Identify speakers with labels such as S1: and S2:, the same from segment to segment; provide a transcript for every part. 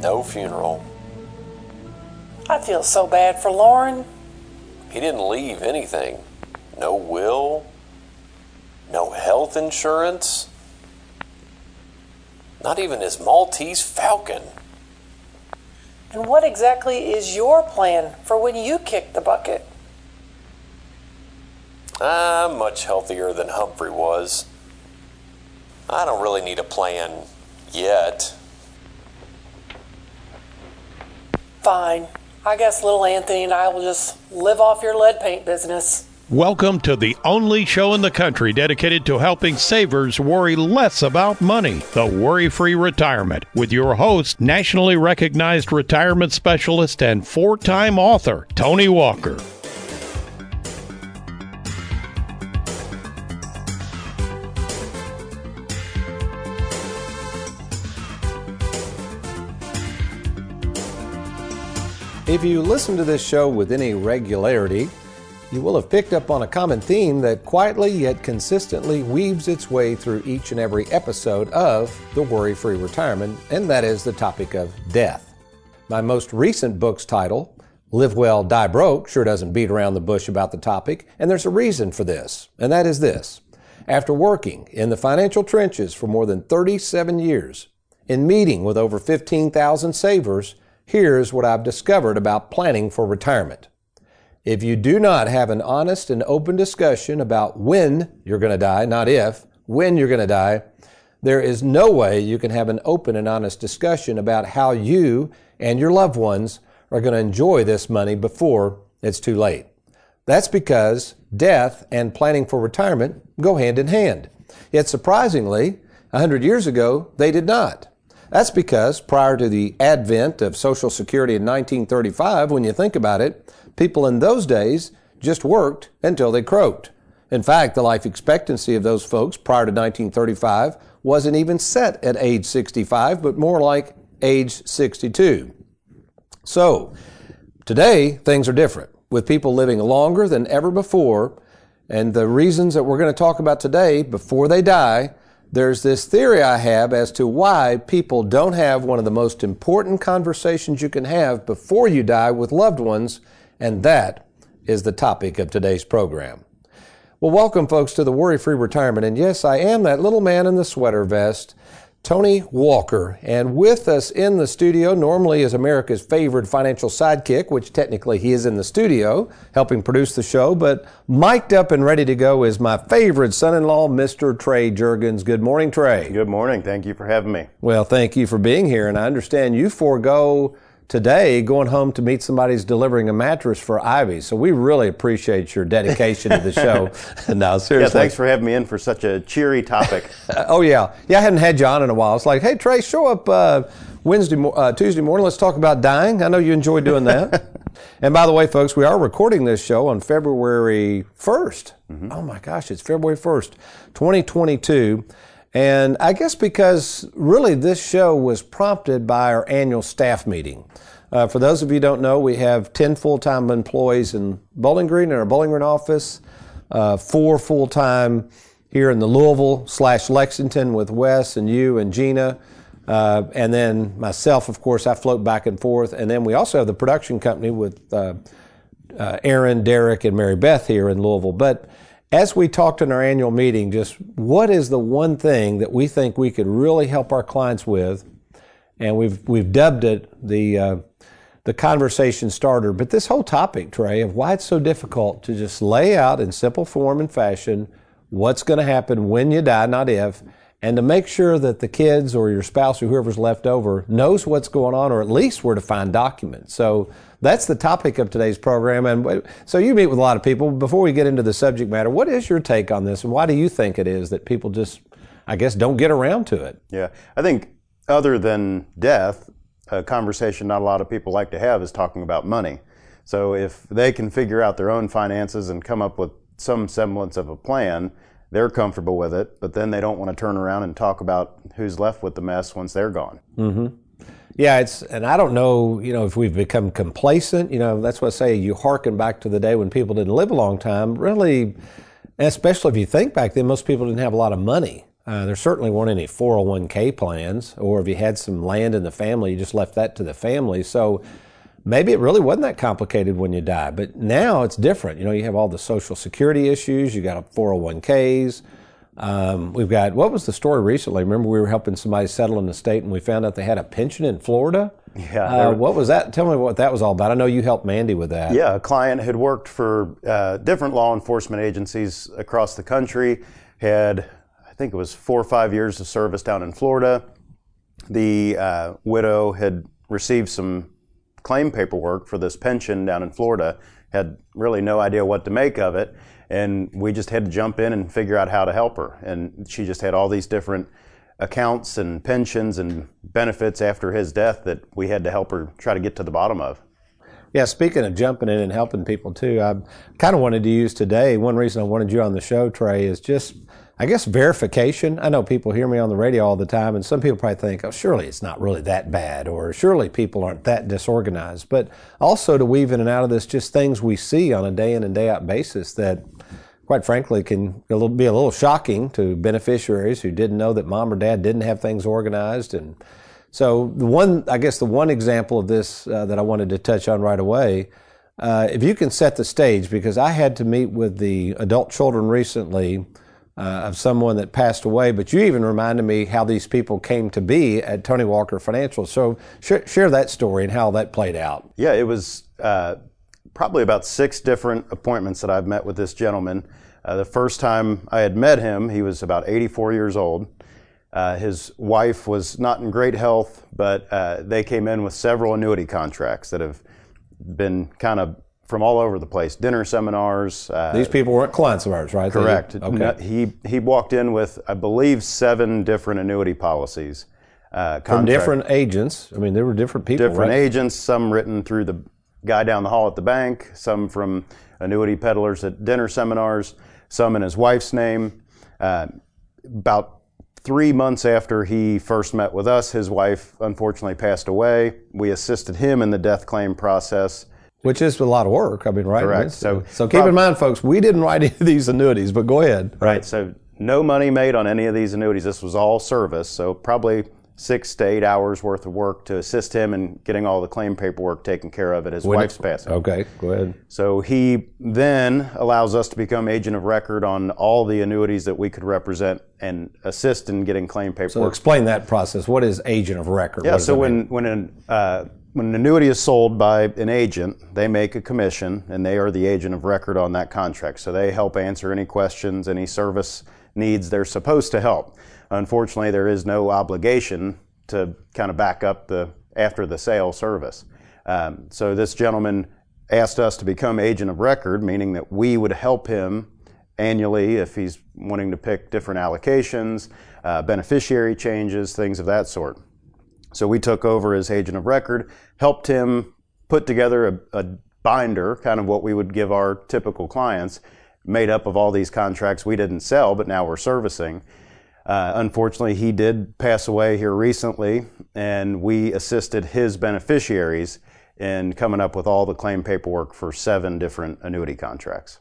S1: No funeral.
S2: I feel so bad for Lauren.
S1: He didn't leave anything. No will, no health insurance, not even his Maltese falcon.
S2: And what exactly is your plan for when you kick the bucket?
S1: I'm much healthier than Humphrey was. I don't really need a plan yet.
S2: Fine. I guess little Anthony and I will just live off your lead paint business.
S3: Welcome to the only show in the country dedicated to helping savers worry less about money. The Worry Free Retirement with your host, nationally recognized retirement specialist and four time author, Tony Walker.
S4: If you listen to this show with any regularity, you will have picked up on a common theme that quietly yet consistently weaves its way through each and every episode of The Worry Free Retirement, and that is the topic of death. My most recent book's title, Live Well, Die Broke, sure doesn't beat around the bush about the topic, and there's a reason for this, and that is this. After working in the financial trenches for more than 37 years, in meeting with over 15,000 savers, here's what I've discovered about planning for retirement. If you do not have an honest and open discussion about when you're going to die, not if, when you're going to die, there is no way you can have an open and honest discussion about how you and your loved ones are going to enjoy this money before it's too late. That's because death and planning for retirement go hand in hand. Yet surprisingly, 100 years ago, they did not. That's because prior to the advent of Social Security in 1935, when you think about it, people in those days just worked until they croaked. In fact, the life expectancy of those folks prior to 1935 wasn't even set at age 65, but more like age 62. So, today things are different, with people living longer than ever before, and the reasons that we're going to talk about today, before they die, there's this theory I have as to why people don't have one of the most important conversations you can have before you die with loved ones, and that is the topic of today's program. Well, welcome, folks, to the Worry Free Retirement. And yes, I am that little man in the sweater vest, Tony Walker. And with us in the studio, normally is America's favorite financial sidekick, which technically he is in the studio helping produce the show, but mic'd up and ready to go is my favorite son in law, Mr. Trey Jurgens. Good morning, Trey.
S5: Good morning. Thank you for having me.
S4: Well, thank you for being here. And I understand you forego today going home to meet somebody who's delivering a mattress for Ivy. So we really appreciate your dedication to the show. no, seriously.
S5: Yeah, thanks for having me in for such a cheery topic.
S4: Oh yeah, yeah. I hadn't had you on in a while. It's like, hey Trey, show up uh, Wednesday, uh, Tuesday morning. Let's talk about dying. I know you enjoy doing that. and by the way, folks, we are recording this show on February 1st. Mm-hmm. Oh my gosh, it's February 1st, 2022. And I guess because really this show was prompted by our annual staff meeting. Uh, for those of you who don't know, we have 10 full time employees in Bowling Green in our Bowling Green office, uh, four full time here in the Louisville slash Lexington with Wes and you and Gina. Uh, and then myself, of course, I float back and forth. And then we also have the production company with uh, uh, Aaron, Derek, and Mary Beth here in Louisville. But as we talked in our annual meeting, just what is the one thing that we think we could really help our clients with? And we've we've dubbed it the uh, the conversation starter. But this whole topic, Trey, of why it's so difficult to just lay out in simple form and fashion what's going to happen when you die, not if, and to make sure that the kids or your spouse or whoever's left over knows what's going on or at least where to find documents. So that's the topic of today's program. And so you meet with a lot of people. Before we get into the subject matter, what is your take on this and why do you think it is that people just, I guess, don't get around to it?
S5: Yeah, I think other than death, a conversation not a lot of people like to have is talking about money. So if they can figure out their own finances and come up with some semblance of a plan, they're comfortable with it, but then they don't want to turn around and talk about who's left with the mess once they're gone.
S4: Mm-hmm. Yeah, it's and I don't know, you know, if we've become complacent. You know, that's what I say. You hearken back to the day when people didn't live a long time. Really, especially if you think back then, most people didn't have a lot of money. Uh, there certainly weren't any 401k plans, or if you had some land in the family, you just left that to the family. So maybe it really wasn't that complicated when you die. But now it's different. You know, you have all the social security issues, you got 401ks. Um, we've got, what was the story recently? Remember, we were helping somebody settle in the state and we found out they had a pension in Florida?
S5: Yeah.
S4: Uh, what was that? Tell me what that was all about. I know you helped Mandy with that.
S5: Yeah, a client had worked for uh, different law enforcement agencies across the country, had, I think it was four or five years of service down in Florida. The uh, widow had received some claim paperwork for this pension down in Florida, had really no idea what to make of it and we just had to jump in and figure out how to help her. And she just had all these different accounts and pensions and benefits after his death that we had to help her try to get to the bottom of.
S4: Yeah, speaking of jumping in and helping people too, I kind of wanted to use today. One reason I wanted you on the show, Trey, is just, I guess, verification. I know people hear me on the radio all the time, and some people probably think, oh, surely it's not really that bad, or surely people aren't that disorganized. But also to weave in and out of this just things we see on a day in and day out basis that quite frankly, can be a little shocking to beneficiaries who didn't know that mom or dad didn't have things organized. And so, the one, I guess, the one example of this uh, that I wanted to touch on right away, uh, if you can set the stage, because I had to meet with the adult children recently. Uh, of someone that passed away, but you even reminded me how these people came to be at Tony Walker Financial. So sh- share that story and how that played out.
S5: Yeah, it was uh, probably about six different appointments that I've met with this gentleman. Uh, the first time I had met him, he was about 84 years old. Uh, his wife was not in great health, but uh, they came in with several annuity contracts that have been kind of from all over the place. Dinner seminars.
S4: Uh, These people weren't clients of ours, right?
S5: Correct. Okay. He he walked in with, I believe, seven different annuity policies.
S4: Uh, from different agents. I mean, there were different people.
S5: Different
S4: right?
S5: agents. Some written through the guy down the hall at the bank, some from annuity peddlers at dinner seminars, some in his wife's name. Uh, about three months after he first met with us, his wife unfortunately passed away. We assisted him in the death claim process.
S4: Which is a lot of work. I mean, right?
S5: Correct.
S4: So, so keep prob- in mind, folks, we didn't write any of these annuities, but go ahead.
S5: Right. So no money made on any of these annuities. This was all service. So probably six to eight hours worth of work to assist him in getting all the claim paperwork taken care of at his when wife's it, passing.
S4: Okay, go ahead.
S5: So he then allows us to become agent of record on all the annuities that we could represent and assist in getting claim paperwork.
S4: So explain that process. What is agent of record?
S5: Yeah, so when, when an, uh, when an annuity is sold by an agent, they make a commission and they are the agent of record on that contract. So they help answer any questions, any service needs they're supposed to help. Unfortunately, there is no obligation to kind of back up the after the sale service. Um, so this gentleman asked us to become agent of record, meaning that we would help him annually if he's wanting to pick different allocations, uh, beneficiary changes, things of that sort. So we took over as agent of record, helped him put together a, a binder, kind of what we would give our typical clients, made up of all these contracts we didn't sell, but now we're servicing. Uh, unfortunately, he did pass away here recently, and we assisted his beneficiaries in coming up with all the claim paperwork for seven different annuity contracts.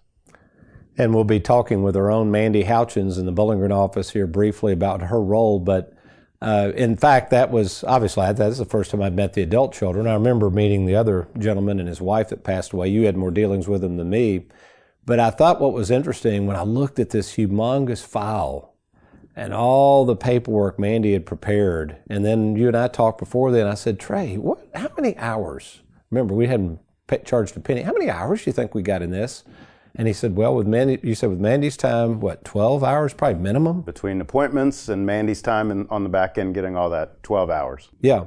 S4: And we'll be talking with our own Mandy Houchins in the Bowling Green office here briefly about her role. But uh, in fact, that was obviously that's the first time I'd met the adult children. I remember meeting the other gentleman and his wife that passed away. You had more dealings with them than me. But I thought what was interesting when I looked at this humongous file and all the paperwork Mandy had prepared. And then you and I talked before then. I said, Trey, what? How many hours? Remember, we hadn't charged a penny. How many hours do you think we got in this? And he said, well, with Mandy, you said with Mandy's time, what, 12 hours, probably minimum?
S5: Between appointments and Mandy's time and on the back end getting all that, 12 hours.
S4: Yeah.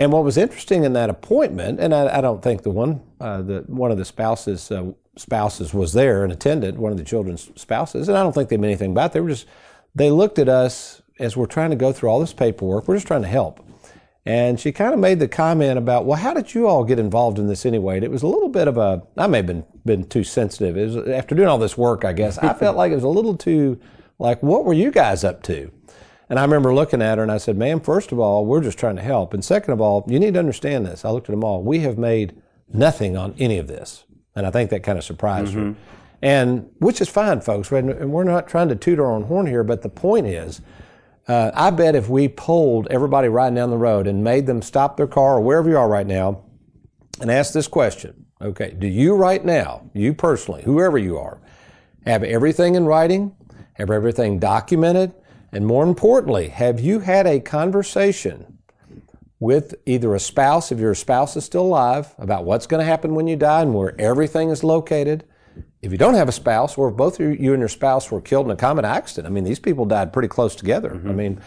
S4: And what was interesting in that appointment, and I, I don't think the one, uh, the one of the spouses uh, spouses was there and attended, one of the children's spouses, and I don't think they meant anything about it. They were just they looked at us as we're trying to go through all this paperwork. We're just trying to help. And she kind of made the comment about, well, how did you all get involved in this anyway? And it was a little bit of a, I may have been, been too sensitive. It was, after doing all this work, I guess, I felt like it was a little too, like, what were you guys up to? And I remember looking at her and I said, ma'am, first of all, we're just trying to help. And second of all, you need to understand this. I looked at them all. We have made nothing on any of this. And I think that kind of surprised mm-hmm. her. And which is fine, folks. And we're not trying to toot our own horn here, but the point is, uh, I bet if we pulled everybody riding down the road and made them stop their car or wherever you are right now and ask this question, okay, do you right now, you personally, whoever you are, have everything in writing, have everything documented, and more importantly, have you had a conversation with either a spouse, if your spouse is still alive, about what's going to happen when you die and where everything is located? If you don't have a spouse, or if both you and your spouse were killed in a common accident, I mean, these people died pretty close together. Mm-hmm. I mean,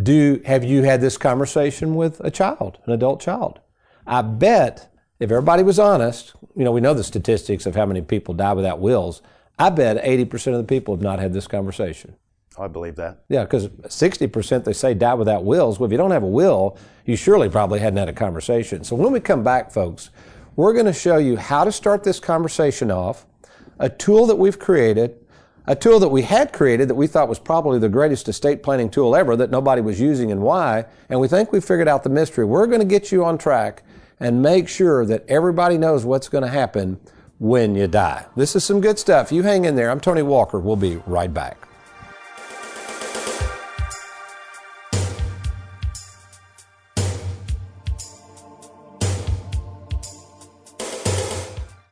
S4: do have you had this conversation with a child, an adult child? I bet if everybody was honest, you know, we know the statistics of how many people die without wills. I bet 80% of the people have not had this conversation.
S5: I believe that.
S4: Yeah, because 60% they say die without wills. Well, if you don't have a will, you surely probably hadn't had a conversation. So when we come back, folks, we're going to show you how to start this conversation off a tool that we've created, a tool that we had created that we thought was probably the greatest estate planning tool ever that nobody was using and why, and we think we figured out the mystery. We're going to get you on track and make sure that everybody knows what's going to happen when you die. This is some good stuff. You hang in there. I'm Tony Walker. We'll be right back.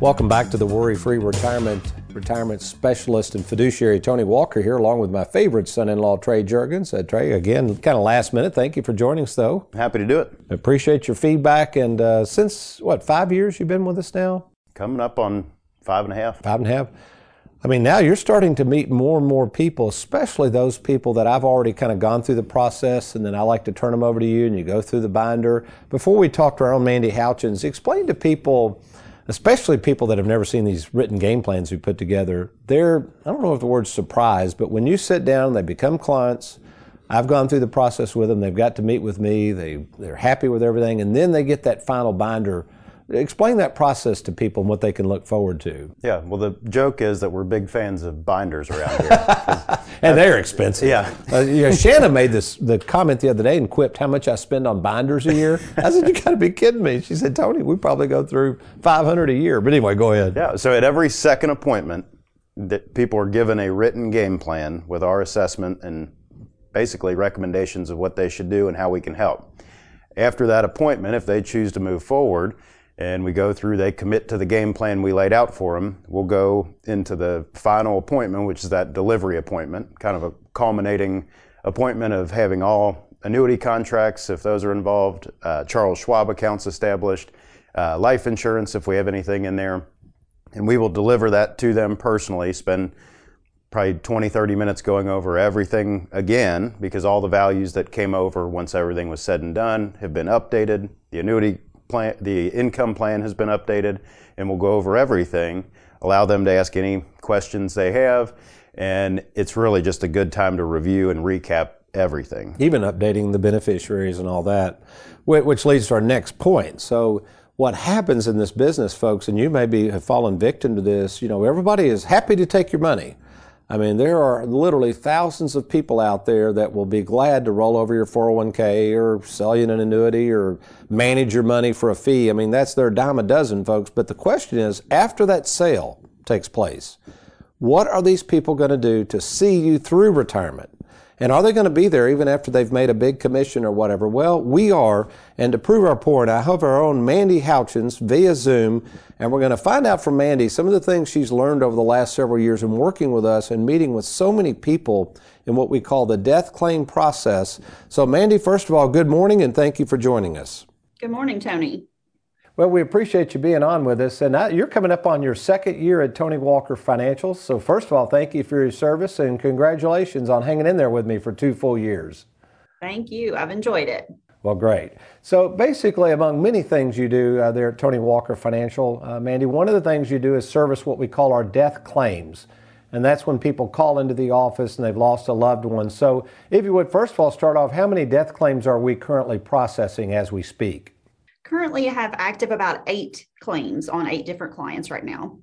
S4: Welcome back to the Worry Free Retirement Retirement Specialist and Fiduciary Tony Walker here, along with my favorite son-in-law Trey Jurgens. Uh, Trey, again, kind of last minute. Thank you for joining us, though.
S5: Happy to do it.
S4: Appreciate your feedback. And uh, since what five years you've been with us now?
S5: Coming up on five and a half.
S4: Five and a half. I mean, now you're starting to meet more and more people, especially those people that I've already kind of gone through the process, and then I like to turn them over to you, and you go through the binder. Before we talk to our own Mandy Houchins, explain to people especially people that have never seen these written game plans we put together, they're, I don't know if the word's surprised, but when you sit down, they become clients. I've gone through the process with them. They've got to meet with me. They, they're happy with everything. And then they get that final binder Explain that process to people and what they can look forward to.
S5: Yeah, well, the joke is that we're big fans of binders around here.
S4: and they're expensive.
S5: Yeah.
S4: Uh, you know, Shanna made this the comment the other day and quipped how much I spend on binders a year. I said, you got to be kidding me. She said, Tony, we probably go through 500 a year. But anyway, go ahead.
S5: Yeah, so at every second appointment, that people are given a written game plan with our assessment and basically recommendations of what they should do and how we can help. After that appointment, if they choose to move forward, and we go through, they commit to the game plan we laid out for them. We'll go into the final appointment, which is that delivery appointment, kind of a culminating appointment of having all annuity contracts, if those are involved, uh, Charles Schwab accounts established, uh, life insurance, if we have anything in there. And we will deliver that to them personally, spend probably 20, 30 minutes going over everything again, because all the values that came over once everything was said and done have been updated. The annuity plan, the income plan has been updated, and we'll go over everything, allow them to ask any questions they have, and it's really just a good time to review and recap everything.
S4: Even updating the beneficiaries and all that, which leads to our next point. So, what happens in this business, folks, and you maybe have fallen victim to this, you know, everybody is happy to take your money. I mean, there are literally thousands of people out there that will be glad to roll over your 401k or sell you an annuity or manage your money for a fee. I mean, that's their dime a dozen, folks. But the question is, after that sale takes place, what are these people going to do to see you through retirement? And are they going to be there even after they've made a big commission or whatever? Well, we are. And to prove our point, I have our own Mandy Houchins via Zoom. And we're going to find out from Mandy some of the things she's learned over the last several years in working with us and meeting with so many people in what we call the death claim process. So, Mandy, first of all, good morning and thank you for joining us.
S6: Good morning, Tony.
S4: Well, we appreciate you being on with us. And you're coming up on your second year at Tony Walker Financials. So, first of all, thank you for your service and congratulations on hanging in there with me for two full years.
S6: Thank you. I've enjoyed it.
S4: Well, great. So, basically, among many things you do uh, there at Tony Walker Financial, uh, Mandy, one of the things you do is service what we call our death claims. And that's when people call into the office and they've lost a loved one. So, if you would first of all start off, how many death claims are we currently processing as we speak?
S6: Currently have active about eight claims on eight different clients right now.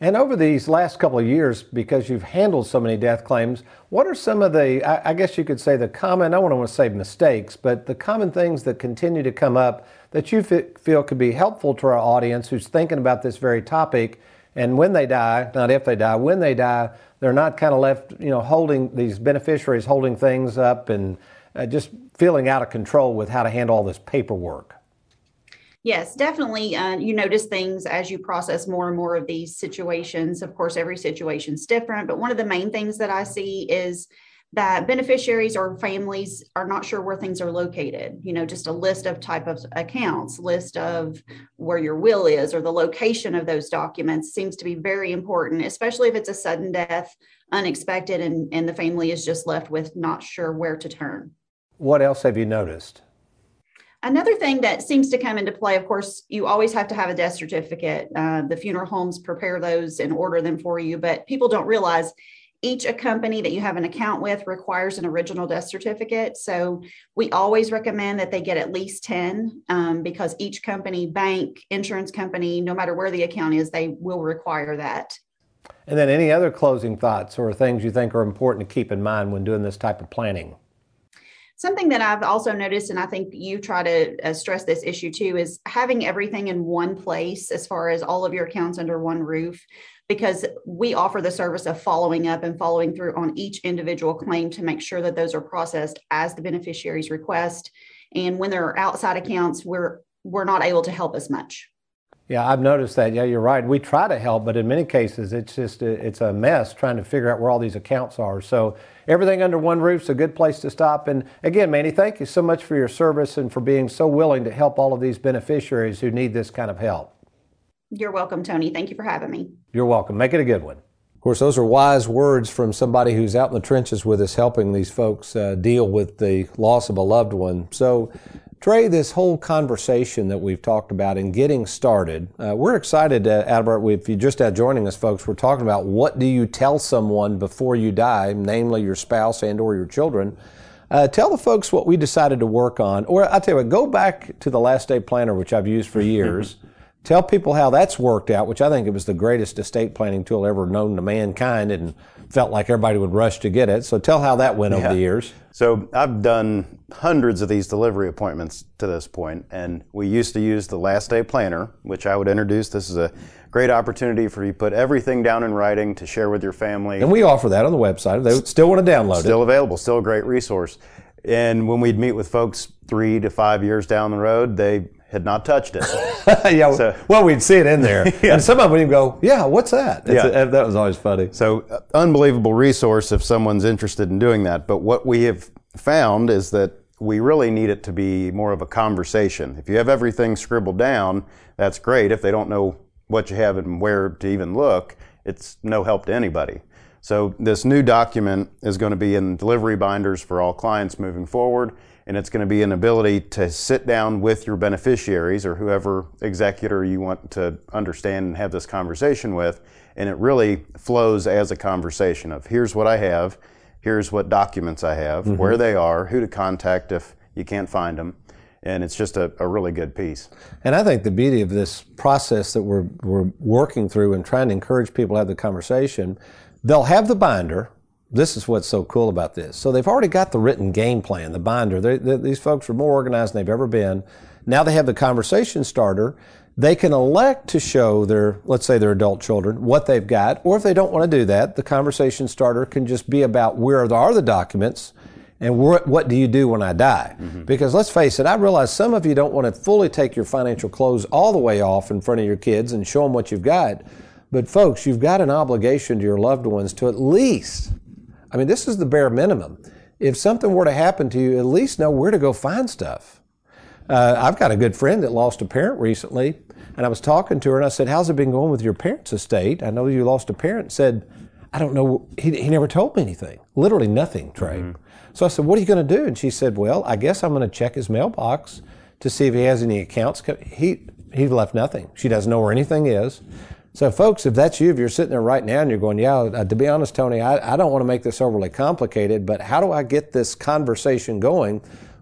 S4: And over these last couple of years, because you've handled so many death claims, what are some of the, I guess you could say the common, I don't want to say mistakes, but the common things that continue to come up that you feel could be helpful to our audience who's thinking about this very topic? And when they die, not if they die, when they die, they're not kind of left, you know, holding these beneficiaries holding things up and uh, just feeling out of control with how to handle all this paperwork.
S6: Yes, definitely. Uh, you notice things as you process more and more of these situations. Of course, every situation is different, but one of the main things that I see is that beneficiaries or families are not sure where things are located you know just a list of type of accounts list of where your will is or the location of those documents seems to be very important especially if it's a sudden death unexpected and, and the family is just left with not sure where to turn
S4: what else have you noticed
S6: Another thing that seems to come into play, of course, you always have to have a death certificate. Uh, the funeral homes prepare those and order them for you, but people don't realize each company that you have an account with requires an original death certificate. So we always recommend that they get at least 10 um, because each company, bank, insurance company, no matter where the account is, they will require that.
S4: And then any other closing thoughts or things you think are important to keep in mind when doing this type of planning?
S6: Something that I've also noticed, and I think you try to uh, stress this issue too, is having everything in one place as far as all of your accounts under one roof, because we offer the service of following up and following through on each individual claim to make sure that those are processed as the beneficiaries request. And when there are outside accounts, we're we're not able to help as much.
S4: Yeah, I've noticed that. Yeah, you're right. We try to help, but in many cases, it's just a, it's a mess trying to figure out where all these accounts are. So everything under one roof is a good place to stop. And again, Manny, thank you so much for your service and for being so willing to help all of these beneficiaries who need this kind of help.
S6: You're welcome, Tony. Thank you for having me.
S4: You're welcome. Make it a good one. Of course, those are wise words from somebody who's out in the trenches with us, helping these folks uh, deal with the loss of a loved one. So, Trey, this whole conversation that we've talked about and getting started, uh, we're excited, uh, Albert. If you're just are joining us, folks, we're talking about what do you tell someone before you die, namely your spouse and or your children. Uh, tell the folks what we decided to work on, or I'll tell you what, go back to the last day planner, which I've used for years. tell people how that's worked out, which I think it was the greatest estate planning tool ever known to mankind, and felt like everybody would rush to get it. So tell how that went yeah. over the years.
S5: So I've done hundreds of these delivery appointments to this point, and we used to use the last day planner, which I would introduce. This is a great opportunity for you to put everything down in writing to share with your family.
S4: And we offer that on the website. They still want to download
S5: still it. Still available, still a great resource. And when we'd meet with folks three to five years down the road, they had not touched it.
S4: yeah. So, well, we'd see it in there, yeah. and some of them would even go, "Yeah, what's that?" It's yeah, a, that was always funny.
S5: So, uh, unbelievable resource if someone's interested in doing that. But what we have found is that we really need it to be more of a conversation. If you have everything scribbled down, that's great. If they don't know what you have and where to even look, it's no help to anybody. So, this new document is going to be in delivery binders for all clients moving forward and it's going to be an ability to sit down with your beneficiaries or whoever executor you want to understand and have this conversation with and it really flows as a conversation of here's what i have here's what documents i have mm-hmm. where they are who to contact if you can't find them and it's just a, a, really good piece.
S4: And I think the beauty of this process that we're, we're working through and trying to encourage people to have the conversation, they'll have the binder, this is what's so cool about this. So they've already got the written game plan, the binder. They, they, these folks are more organized than they've ever been. Now they have the conversation starter. They can elect to show their, let's say, their adult children what they've got, or if they don't want to do that, the conversation starter can just be about where are the documents and what, what do you do when I die? Mm-hmm. Because let's face it, I realize some of you don't want to fully take your financial clothes all the way off in front of your kids and show them what you've got. But folks, you've got an obligation to your loved ones to at least, I mean, this is the bare minimum. If something were to happen to you, at least know where to go find stuff. Uh, I've got a good friend that lost a parent recently, and I was talking to her and I said, How's it been going with your parents' estate? I know you lost a parent. Said, I don't know. He, he never told me anything. Literally nothing, Trey. Mm-hmm. So I said, What are you going to do? And she said, Well, I guess I'm going to check his mailbox to see if he has any accounts. He, he left nothing. She doesn't know where anything is. So, folks, if that's you, if you're sitting there right now and you're going, Yeah, uh, to be honest, Tony, I, I don't want to make this overly complicated, but how do I get this conversation going?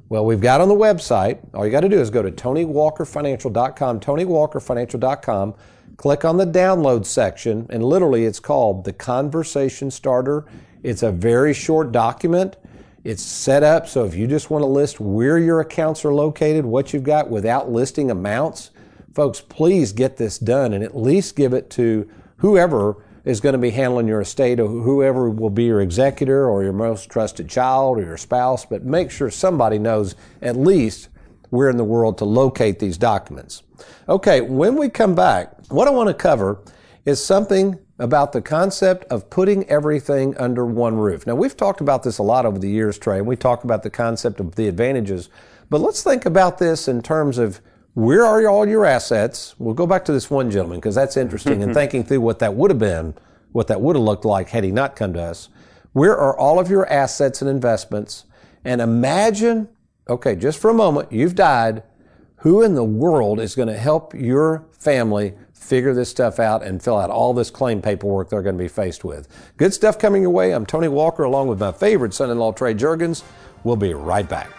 S4: Well, we've got on the website, all you got to do is go to TonyWalkerFinancial.com, TonyWalkerFinancial.com, click on the download section, and literally it's called the Conversation Starter. It's a very short document. It's set up so if you just want to list where your accounts are located, what you've got without listing amounts, folks, please get this done and at least give it to whoever is going to be handling your estate or whoever will be your executor or your most trusted child or your spouse, but make sure somebody knows at least where in the world to locate these documents. Okay, when we come back, what I want to cover is something about the concept of putting everything under one roof. Now, we've talked about this a lot over the years, Trey, and we talked about the concept of the advantages, but let's think about this in terms of where are all your assets? We'll go back to this one gentleman because that's interesting and mm-hmm. thinking through what that would have been, what that would have looked like had he not come to us. Where are all of your assets and investments? And imagine, okay, just for a moment, you've died. Who in the world is going to help your family figure this stuff out and fill out all this claim paperwork they're going to be faced with? Good stuff coming your way. I'm Tony Walker along with my favorite son in law, Trey Jurgens. We'll be right back.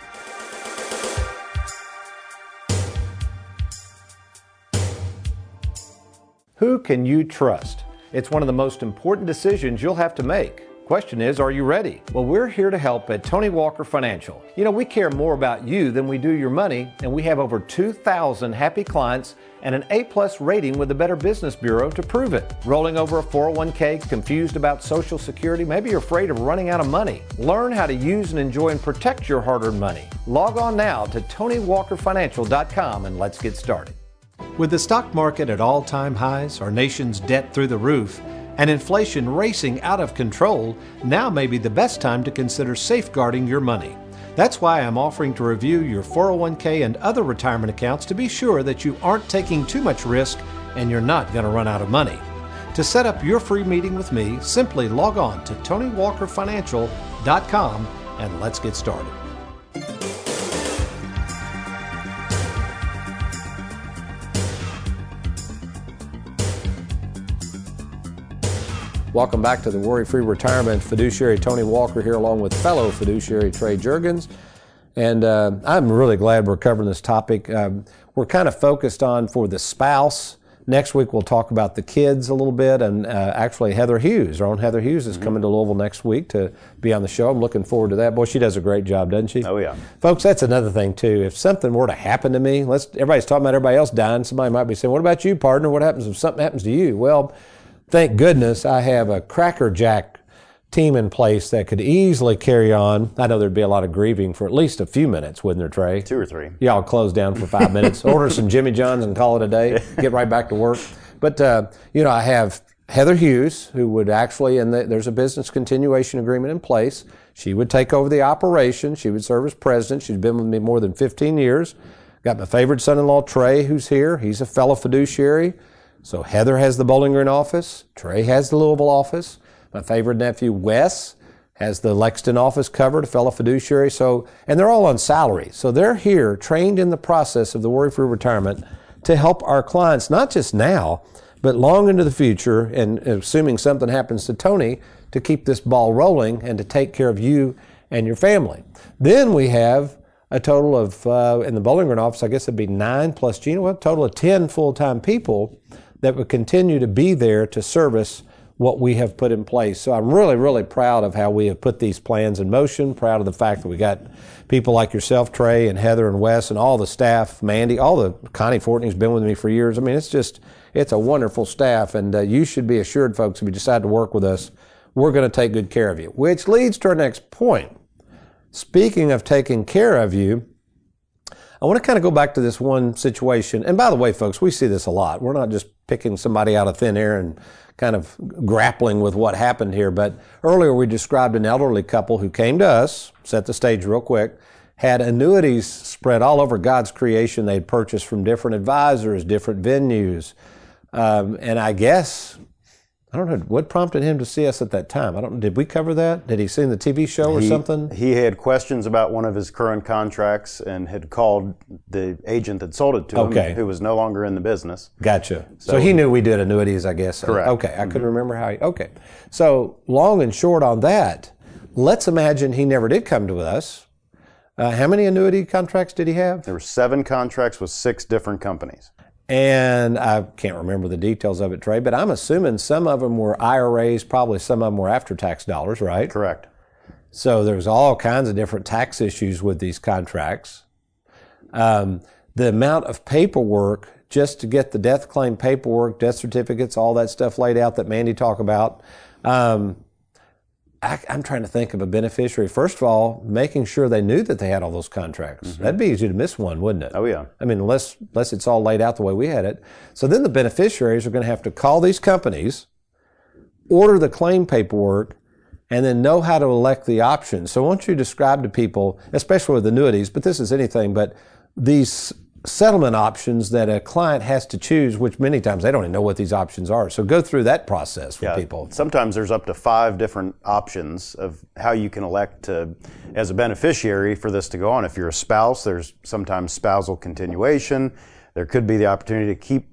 S4: Who can you trust? It's one of the most important decisions you'll have to make. Question is, are you ready? Well, we're here to help at Tony Walker Financial. You know, we care more about you than we do your money, and we have over 2,000 happy clients and an A plus rating with the Better Business Bureau to prove it. Rolling over a 401k, confused about Social Security, maybe you're afraid of running out of money. Learn how to use and enjoy and protect your hard earned money. Log on now to TonyWalkerFinancial.com and let's get started. With the stock market at all time highs, our nation's debt through the roof, and inflation racing out of control, now may be the best time to consider safeguarding your money. That's why I'm offering to review your 401k and other retirement accounts to be sure that you aren't taking too much risk and you're not going to run out of money. To set up your free meeting with me, simply log on to TonyWalkerFinancial.com and let's get started. Welcome back to the Worry Free Retirement Fiduciary Tony Walker here, along with fellow fiduciary Trey Jurgens. And uh, I'm really glad we're covering this topic. Um, we're kind of focused on for the spouse. Next week we'll talk about the kids a little bit, and uh, actually Heather Hughes, our own Heather Hughes, is mm-hmm. coming to Louisville next week to be on the show. I'm looking forward to that. Boy, she does a great job, doesn't she?
S5: Oh yeah,
S4: folks. That's another thing too. If something were to happen to me, let's everybody's talking about everybody else dying. Somebody might be saying, "What about you, partner? What happens if something happens to you?" Well thank goodness I have a Cracker Jack team in place that could easily carry on. I know there'd be a lot of grieving for at least a few minutes, wouldn't there, Trey?
S5: Two or three.
S4: Y'all close down for five minutes, order some Jimmy John's and call it a day, get right back to work. But, uh, you know, I have Heather Hughes, who would actually, and the, there's a business continuation agreement in place. She would take over the operation. She would serve as president. She's been with me more than 15 years. Got my favorite son in law, Trey, who's here. He's a fellow fiduciary. So Heather has the Bowling Green office. Trey has the Louisville office. My favorite nephew, Wes, has the Lexington office covered, a fellow fiduciary. So, and they're all on salary. So they're here trained in the process of the worry free retirement to help our clients, not just now, but long into the future. And assuming something happens to Tony, to keep this ball rolling and to take care of you and your family. Then we have a total of, uh, in the Bowling Green office, I guess it'd be nine plus Gina, well, a total of 10 full time people that would continue to be there to service what we have put in place. So I'm really, really proud of how we have put these plans in motion. Proud of the fact that we got people like yourself, Trey, and Heather, and Wes, and all the staff, Mandy, all the Connie Fortney's been with me for years. I mean, it's just it's a wonderful staff, and uh, you should be assured, folks, if you decide to work with us, we're going to take good care of you. Which leads to our next point. Speaking of taking care of you, I want to kind of go back to this one situation. And by the way, folks, we see this a lot. We're not just picking somebody out of thin air and kind of grappling with what happened here. But earlier we described an elderly couple who came to us, set the stage real quick, had annuities spread all over God's creation they'd purchased from different advisors, different venues. Um, and I guess I don't know what prompted him to see us at that time. I don't. Did we cover that? Did he see the TV show or
S5: he,
S4: something?
S5: He had questions about one of his current contracts and had called the agent that sold it to
S4: Okay.
S5: him, who was no longer in the business.
S4: Gotcha. So,
S5: So-
S4: he knew we did annuities, I guess.
S5: Correct.
S4: Okay, I couldn't remember how. He, okay, so long and short on that. Let's imagine he never did come to us. Uh, how many annuity contracts did he have?
S5: There were seven contracts with six different companies.
S4: And I can't remember the details of it, Trey, but I'm assuming some of them were IRAs, probably some of them were after tax dollars, right?
S5: Correct.
S4: So there's all kinds of different tax issues with these contracts. Um, the amount of paperwork just to get the death claim paperwork, death certificates, all that stuff laid out that Mandy talked about. Um, I, I'm trying to think of a beneficiary. First of all, making sure they knew that they had all those contracts. Mm-hmm. That'd be easy to miss one, wouldn't it?
S5: Oh, yeah.
S4: I mean, unless unless it's all laid out the way we had it. So then the beneficiaries are going to have to call these companies, order the claim paperwork, and then know how to elect the options. So once you describe to people, especially with annuities, but this is anything, but these settlement options that a client has to choose, which many times they don't even know what these options are. So go through that process for people.
S5: Sometimes there's up to five different options of how you can elect to, as a beneficiary, for this to go on. If you're a spouse, there's sometimes spousal continuation. There could be the opportunity to keep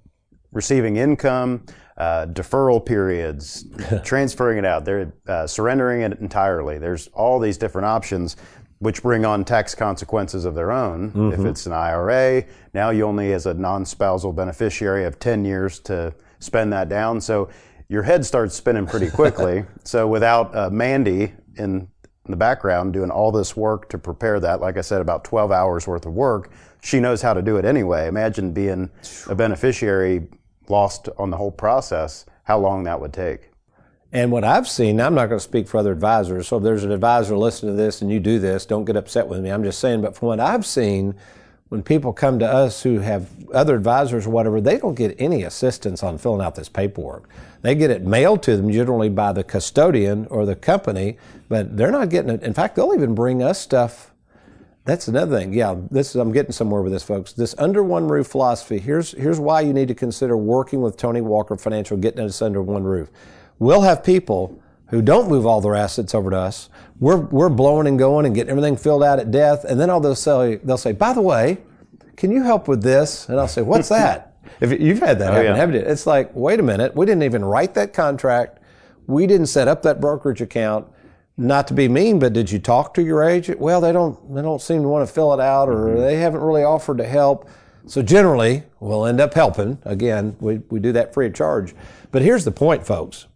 S5: receiving income, uh, deferral periods, transferring it out, they're uh, surrendering it entirely. There's all these different options. Which bring on tax consequences of their own. If it's an IRA, now you only, as a non spousal beneficiary, have 10 years to spend that down. So your head starts spinning pretty quickly. so without uh, Mandy in the background doing all this work to prepare that, like I said, about 12 hours worth of work, she knows how to do it anyway. Imagine being a beneficiary lost on the whole process, how long that would take.
S4: And what I've seen, I'm not going to speak for other advisors. So if there's an advisor listening to this and you do this, don't get upset with me. I'm just saying, but from what I've seen, when people come to us who have other advisors or whatever, they don't get any assistance on filling out this paperwork. They get it mailed to them generally by the custodian or the company, but they're not getting it. In fact, they'll even bring us stuff. That's another thing. Yeah, this is, I'm getting somewhere with this, folks. This under one roof philosophy. Here's here's why you need to consider working with Tony Walker Financial, getting us under one roof. We'll have people who don't move all their assets over to us. We're we're blowing and going and getting everything filled out at death, and then all they'll say they'll say, by the way, can you help with this? And I'll say, what's that? if you've had that oh, happen,
S5: yeah.
S4: haven't you? It's like, wait a minute, we didn't even write that contract. We didn't set up that brokerage account. Not to be mean, but did you talk to your agent? Well, they don't. They don't seem to want to fill it out, or mm-hmm. they haven't really offered to help. So generally, we'll end up helping. Again, we, we do that free of charge. But here's the point, folks.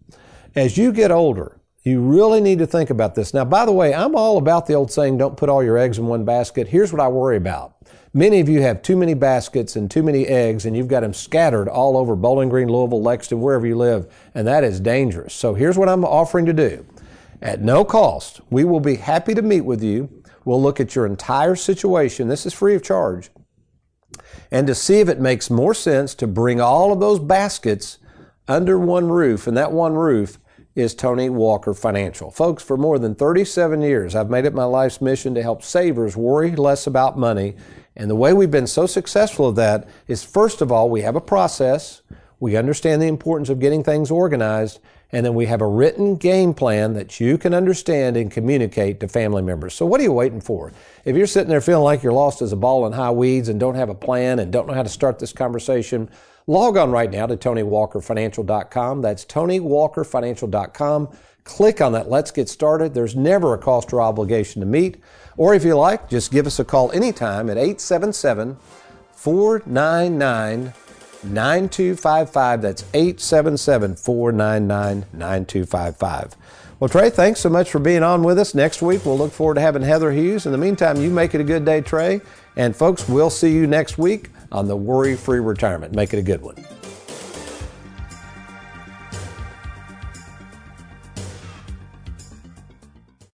S4: As you get older, you really need to think about this. Now, by the way, I'm all about the old saying, don't put all your eggs in one basket. Here's what I worry about. Many of you have too many baskets and too many eggs, and you've got them scattered all over Bowling Green, Louisville, Lexington, wherever you live, and that is dangerous. So here's what I'm offering to do. At no cost, we will be happy to meet with you. We'll look at your entire situation. This is free of charge. And to see if it makes more sense to bring all of those baskets under one roof, and that one roof is Tony Walker Financial. Folks, for more than 37 years, I've made it my life's mission to help savers worry less about money. And the way we've been so successful at that is first of all, we have a process. We understand the importance of getting things organized. And then we have a written game plan that you can understand and communicate to family members. So what are you waiting for? If you're sitting there feeling like you're lost as a ball in high weeds and don't have a plan and don't know how to start this conversation, Log on right now to TonyWalkerFinancial.com. That's TonyWalkerFinancial.com. Click on that Let's Get Started. There's never a cost or obligation to meet. Or if you like, just give us a call anytime at 877 499 9255. That's 877 499 9255. Well, Trey, thanks so much for being on with us. Next week, we'll look forward to having Heather Hughes. In the meantime, you make it a good day, Trey. And folks, we'll see you next week on the worry free retirement. Make it a good one.